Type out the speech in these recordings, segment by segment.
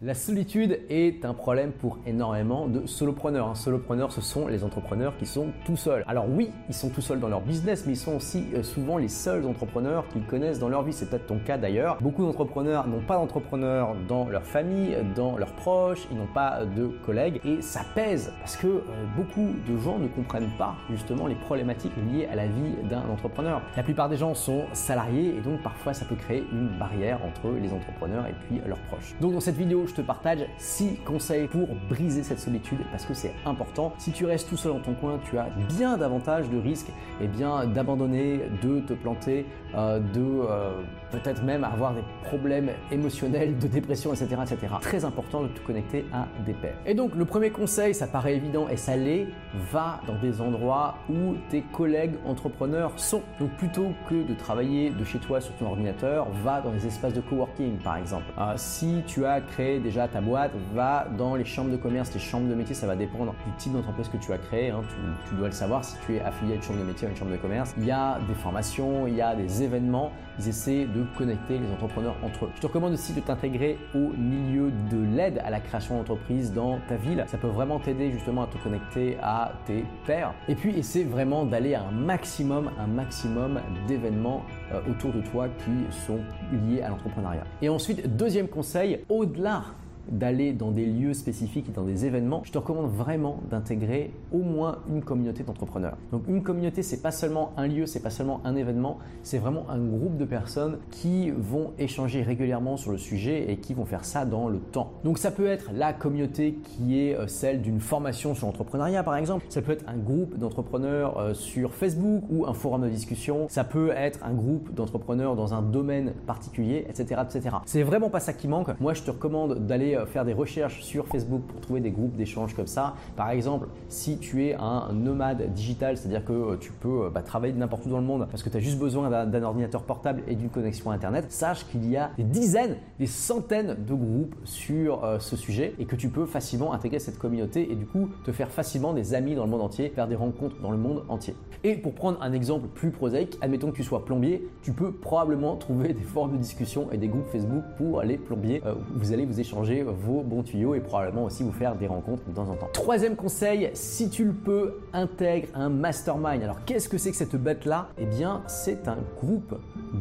La solitude est un problème pour énormément de solopreneurs. Solopreneurs, ce sont les entrepreneurs qui sont tout seuls. Alors oui, ils sont tout seuls dans leur business, mais ils sont aussi euh, souvent les seuls entrepreneurs qu'ils connaissent dans leur vie. C'est peut-être ton cas d'ailleurs. Beaucoup d'entrepreneurs n'ont pas d'entrepreneurs dans leur famille, dans leurs proches, ils n'ont pas de collègues et ça pèse parce que euh, beaucoup de gens ne comprennent pas justement les problématiques liées à la vie d'un entrepreneur. La plupart des gens sont salariés et donc parfois ça peut créer une barrière entre les entrepreneurs et puis leurs proches. Donc dans cette vidéo, je te partage 6 conseils pour briser cette solitude parce que c'est important. Si tu restes tout seul dans ton coin, tu as bien davantage de risques eh d'abandonner, de te planter, euh, de euh, peut-être même avoir des problèmes émotionnels, de dépression, etc., etc. Très important de te connecter à des pairs. Et donc le premier conseil, ça paraît évident et ça l'est, va dans des endroits où tes collègues entrepreneurs sont. Donc plutôt que de travailler de chez toi sur ton ordinateur, va dans des espaces de coworking par exemple. Euh, si tu as créé déjà ta boîte, va dans les chambres de commerce, les chambres de métier, ça va dépendre du type d'entreprise que tu as créé. Hein. Tu, dois le savoir si tu es affilié à une chambre de métier ou une chambre de commerce. Il y a des formations, il y a des événements. Ils essaient de connecter les entrepreneurs entre eux. Je te recommande aussi de t'intégrer au milieu de l'aide à la création d'entreprise dans ta ville. Ça peut vraiment t'aider justement à te connecter à tes pairs. Et puis essaie vraiment d'aller à un maximum, un maximum d'événements autour de toi qui sont liés à l'entrepreneuriat. Et ensuite, deuxième conseil, au-delà d'aller dans des lieux spécifiques et dans des événements, je te recommande vraiment d'intégrer au moins une communauté d'entrepreneurs. Donc une communauté, c'est pas seulement un lieu, c'est pas seulement un événement, c'est vraiment un groupe de personnes qui vont échanger régulièrement sur le sujet et qui vont faire ça dans le temps. Donc ça peut être la communauté qui est euh, celle d'une formation sur l'entrepreneuriat par exemple, ça peut être un groupe d'entrepreneurs euh, sur Facebook ou un forum de discussion, ça peut être un groupe d'entrepreneurs dans un domaine particulier, etc. etc. C'est vraiment pas ça qui manque. Moi je te recommande d'aller euh, faire des recherches sur Facebook pour trouver des groupes d'échange comme ça. Par exemple, si tu es un nomade digital, c'est-à-dire que euh, tu peux euh, bah, travailler n'importe où dans le monde parce que tu as juste besoin d'un ordinateur portable et d'une connexion Internet, sache qu'il y a des dizaines, des centaines de groupes sur ce sujet et que tu peux facilement intégrer cette communauté et du coup te faire facilement des amis dans le monde entier, faire des rencontres dans le monde entier. Et pour prendre un exemple plus prosaïque, admettons que tu sois plombier, tu peux probablement trouver des forums de discussion et des groupes Facebook pour les plombiers. vous allez vous échanger vos bons tuyaux et probablement aussi vous faire des rencontres de temps en temps. Troisième conseil, si tu le peux, intègre un mastermind. Alors qu'est-ce que c'est que cette bête-là? Eh bien, c'est un groupe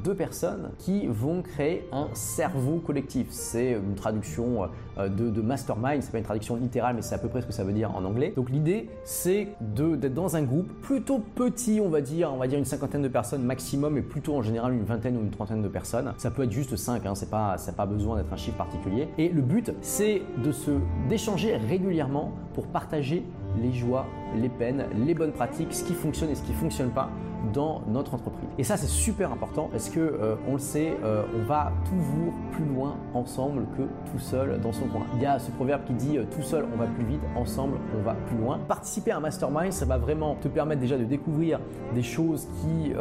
de personnes qui vont créer un cerveau collectif. C'est une traduction euh, de, de mastermind, c'est pas une traduction littérale, mais c'est à peu près ce que ça veut dire en anglais. Donc l'idée, c'est d'être dans un groupe plutôt petit, on va dire, on va dire une cinquantaine de personnes maximum, et plutôt en général une vingtaine ou une trentaine de personnes. Ça peut être juste 5, hein, c'est pas, pas besoin d'être un chiffre particulier. Et le but, c'est de se d'échanger régulièrement pour partager les joies, les peines, les bonnes pratiques, ce qui fonctionne et ce qui fonctionne pas dans notre entreprise. Et ça c'est super important parce que euh, on le sait, euh, on va toujours plus loin ensemble que tout seul dans son coin. Il y a ce proverbe qui dit euh, tout seul on va plus vite, ensemble on va plus loin. Participer à un mastermind, ça va vraiment te permettre déjà de découvrir des choses qui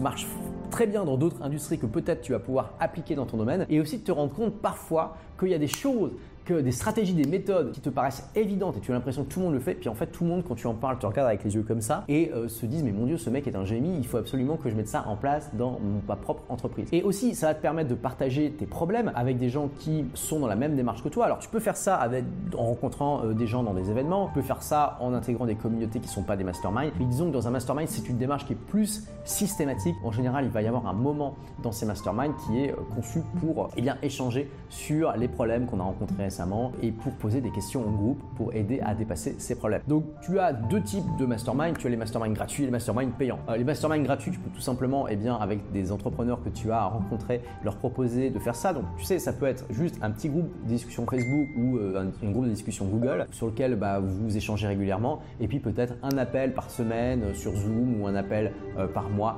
marchent très bien dans d'autres industries que peut-être tu vas pouvoir appliquer dans ton domaine et aussi de te rendre compte parfois qu'il y a des choses des stratégies, des méthodes qui te paraissent évidentes et tu as l'impression que tout le monde le fait, puis en fait tout le monde quand tu en parles te regarde avec les yeux comme ça et euh, se disent mais mon dieu ce mec est un génie, il faut absolument que je mette ça en place dans ma propre entreprise. Et aussi ça va te permettre de partager tes problèmes avec des gens qui sont dans la même démarche que toi. Alors tu peux faire ça en rencontrant euh, des gens dans des événements, tu peux faire ça en intégrant des communautés qui sont pas des masterminds, mais disons que dans un mastermind c'est une démarche qui est plus systématique. En général il va y avoir un moment dans ces masterminds qui est euh, conçu pour eh échanger sur les problèmes qu'on a rencontrés et pour poser des questions au groupe pour aider à dépasser ces problèmes. Donc tu as deux types de mastermind, tu as les masterminds gratuits et les masterminds payants. Euh, les masterminds gratuits, tu peux tout simplement, eh bien, avec des entrepreneurs que tu as rencontrés, leur proposer de faire ça. Donc tu sais, ça peut être juste un petit groupe de discussion Facebook ou euh, un, groupe de discussion Google sur lequel bah, vous échangez régulièrement et puis peut-être un appel par semaine euh, sur Zoom ou un appel par mois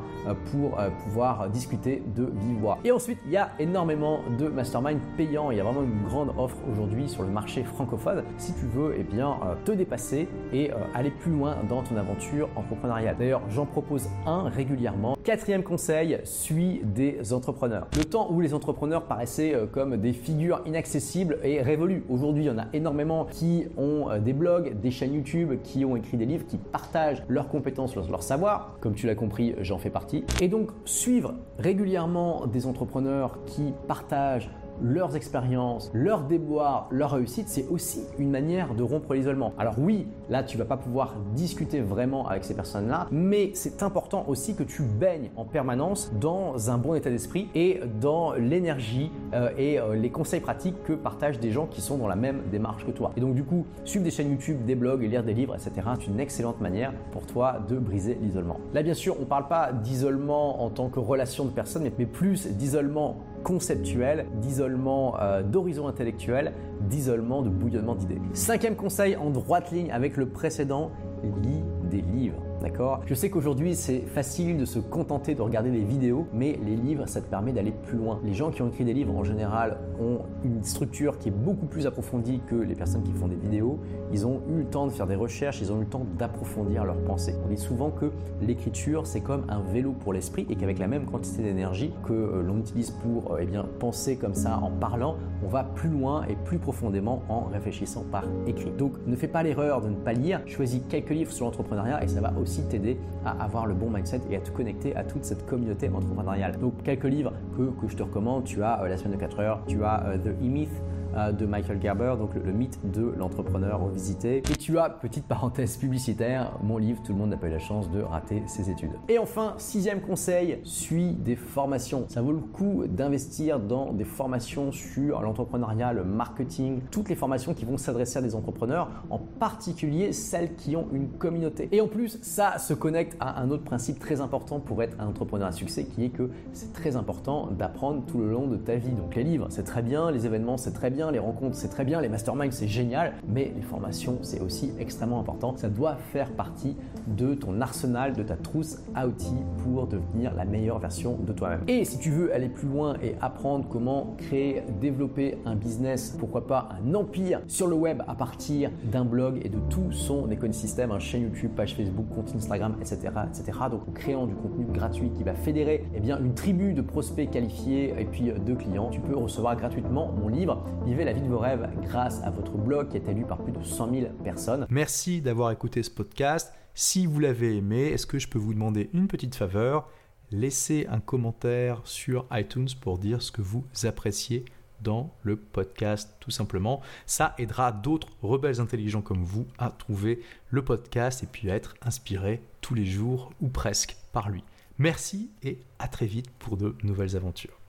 pour pouvoir discuter de vive. Et ensuite, il y a énormément de masterminds payants. Il y a vraiment une grande offre aujourd'hui sur le marché francophone si tu veux eh bien, euh, te dépasser et euh, aller plus loin dans ton aventure entrepreneuriale. D'ailleurs, j'en propose un régulièrement. Quatrième conseil, suis des entrepreneurs. Le temps où les entrepreneurs paraissaient euh, comme des figures inaccessibles est révolu. Aujourd'hui, il y en a énormément qui ont des blogs, des chaînes YouTube, qui ont écrit des livres, qui partagent leurs compétences, leur savoir. Comme tu l'as compris, j'en fais partie. Et donc, suivre régulièrement des entrepreneurs qui partagent leurs expériences, leurs déboires, leurs réussites, c'est aussi une manière de rompre l'isolement. Alors oui, là tu vas pas pouvoir discuter vraiment avec ces personnes-là, mais c'est important aussi que tu baignes en permanence dans un bon état d'esprit et dans l'énergie euh, et euh, les conseils pratiques que partagent des gens qui sont dans la même démarche que toi. Et donc du coup, suivre des chaînes YouTube, des blogs, lire des livres, etc. C'est une excellente manière pour toi de briser l'isolement. Là bien sûr, on parle pas d'isolement en tant que relation de personne, mais plus d'isolement conceptuel, d'isolement euh, d'horizon intellectuel, d'isolement de bouillonnement d'idées. Cinquième conseil en droite ligne avec le précédent, lis des livres. Je sais qu'aujourd'hui c'est facile de se contenter de regarder des vidéos, mais les livres ça te permet d'aller plus loin. Les gens qui ont écrit des livres en général ont une structure qui est beaucoup plus approfondie que les personnes qui font des vidéos. Ils ont eu le temps de faire des recherches, ils ont eu le temps d'approfondir leurs pensées. On dit souvent que l'écriture c'est comme un vélo pour l'esprit et qu'avec la même quantité d'énergie que euh, l'on utilise pour euh, eh bien, penser comme ça en parlant, on va plus loin et plus profondément en réfléchissant par écrit. Donc ne fais pas l'erreur de ne pas lire, choisis quelques livres sur l'entrepreneuriat et ça va aussi t'aider à avoir le bon mindset et à te connecter à toute cette communauté entrepreneuriale. Donc quelques livres que, que je te recommande, tu as euh, La semaine de 4 heures, tu as euh, The E-Myth, de Michael Gerber, donc le, mythe de l'entrepreneur revisité. Et tu as, petite parenthèse publicitaire, mon livre, tout le monde n'a pas eu la chance de rater ses études. Et enfin, sixième conseil, suis des formations. Ça vaut le coup d'investir dans des formations sur l'entrepreneuriat, le marketing, toutes les formations qui vont s'adresser à des entrepreneurs, en particulier celles qui ont une communauté. Et en plus, ça se connecte à un autre principe très important pour être un entrepreneur à succès, qui est que c'est très important d'apprendre tout le long de ta vie. Donc les livres, c'est très bien, les événements, c'est très bien, les rencontres c'est très bien, les masterminds c'est génial, mais les formations c'est aussi extrêmement important. Ça doit faire partie de ton arsenal, de ta trousse à outils pour devenir la meilleure version de toi-même. Et si tu veux aller plus loin et apprendre comment créer, développer un business, pourquoi pas un empire sur le web à partir d'un blog et de tout son écosystème, un chaîne YouTube, page Facebook, compte Instagram, etc., etc. Donc en créant du contenu gratuit qui va fédérer eh bien, une tribu de prospects qualifiés et puis de clients, tu peux recevoir gratuitement mon livre la vie de vos rêves grâce à votre blog qui a été lu par plus de 100 000 personnes. Merci d'avoir écouté ce podcast. Si vous l'avez aimé, est-ce que je peux vous demander une petite faveur? Laissez un commentaire sur iTunes pour dire ce que vous appréciez dans le podcast tout simplement. Ça aidera d'autres rebelles intelligents comme vous à trouver le podcast et puis à être inspirés tous les jours ou presque par lui. Merci et à très vite pour de nouvelles aventures.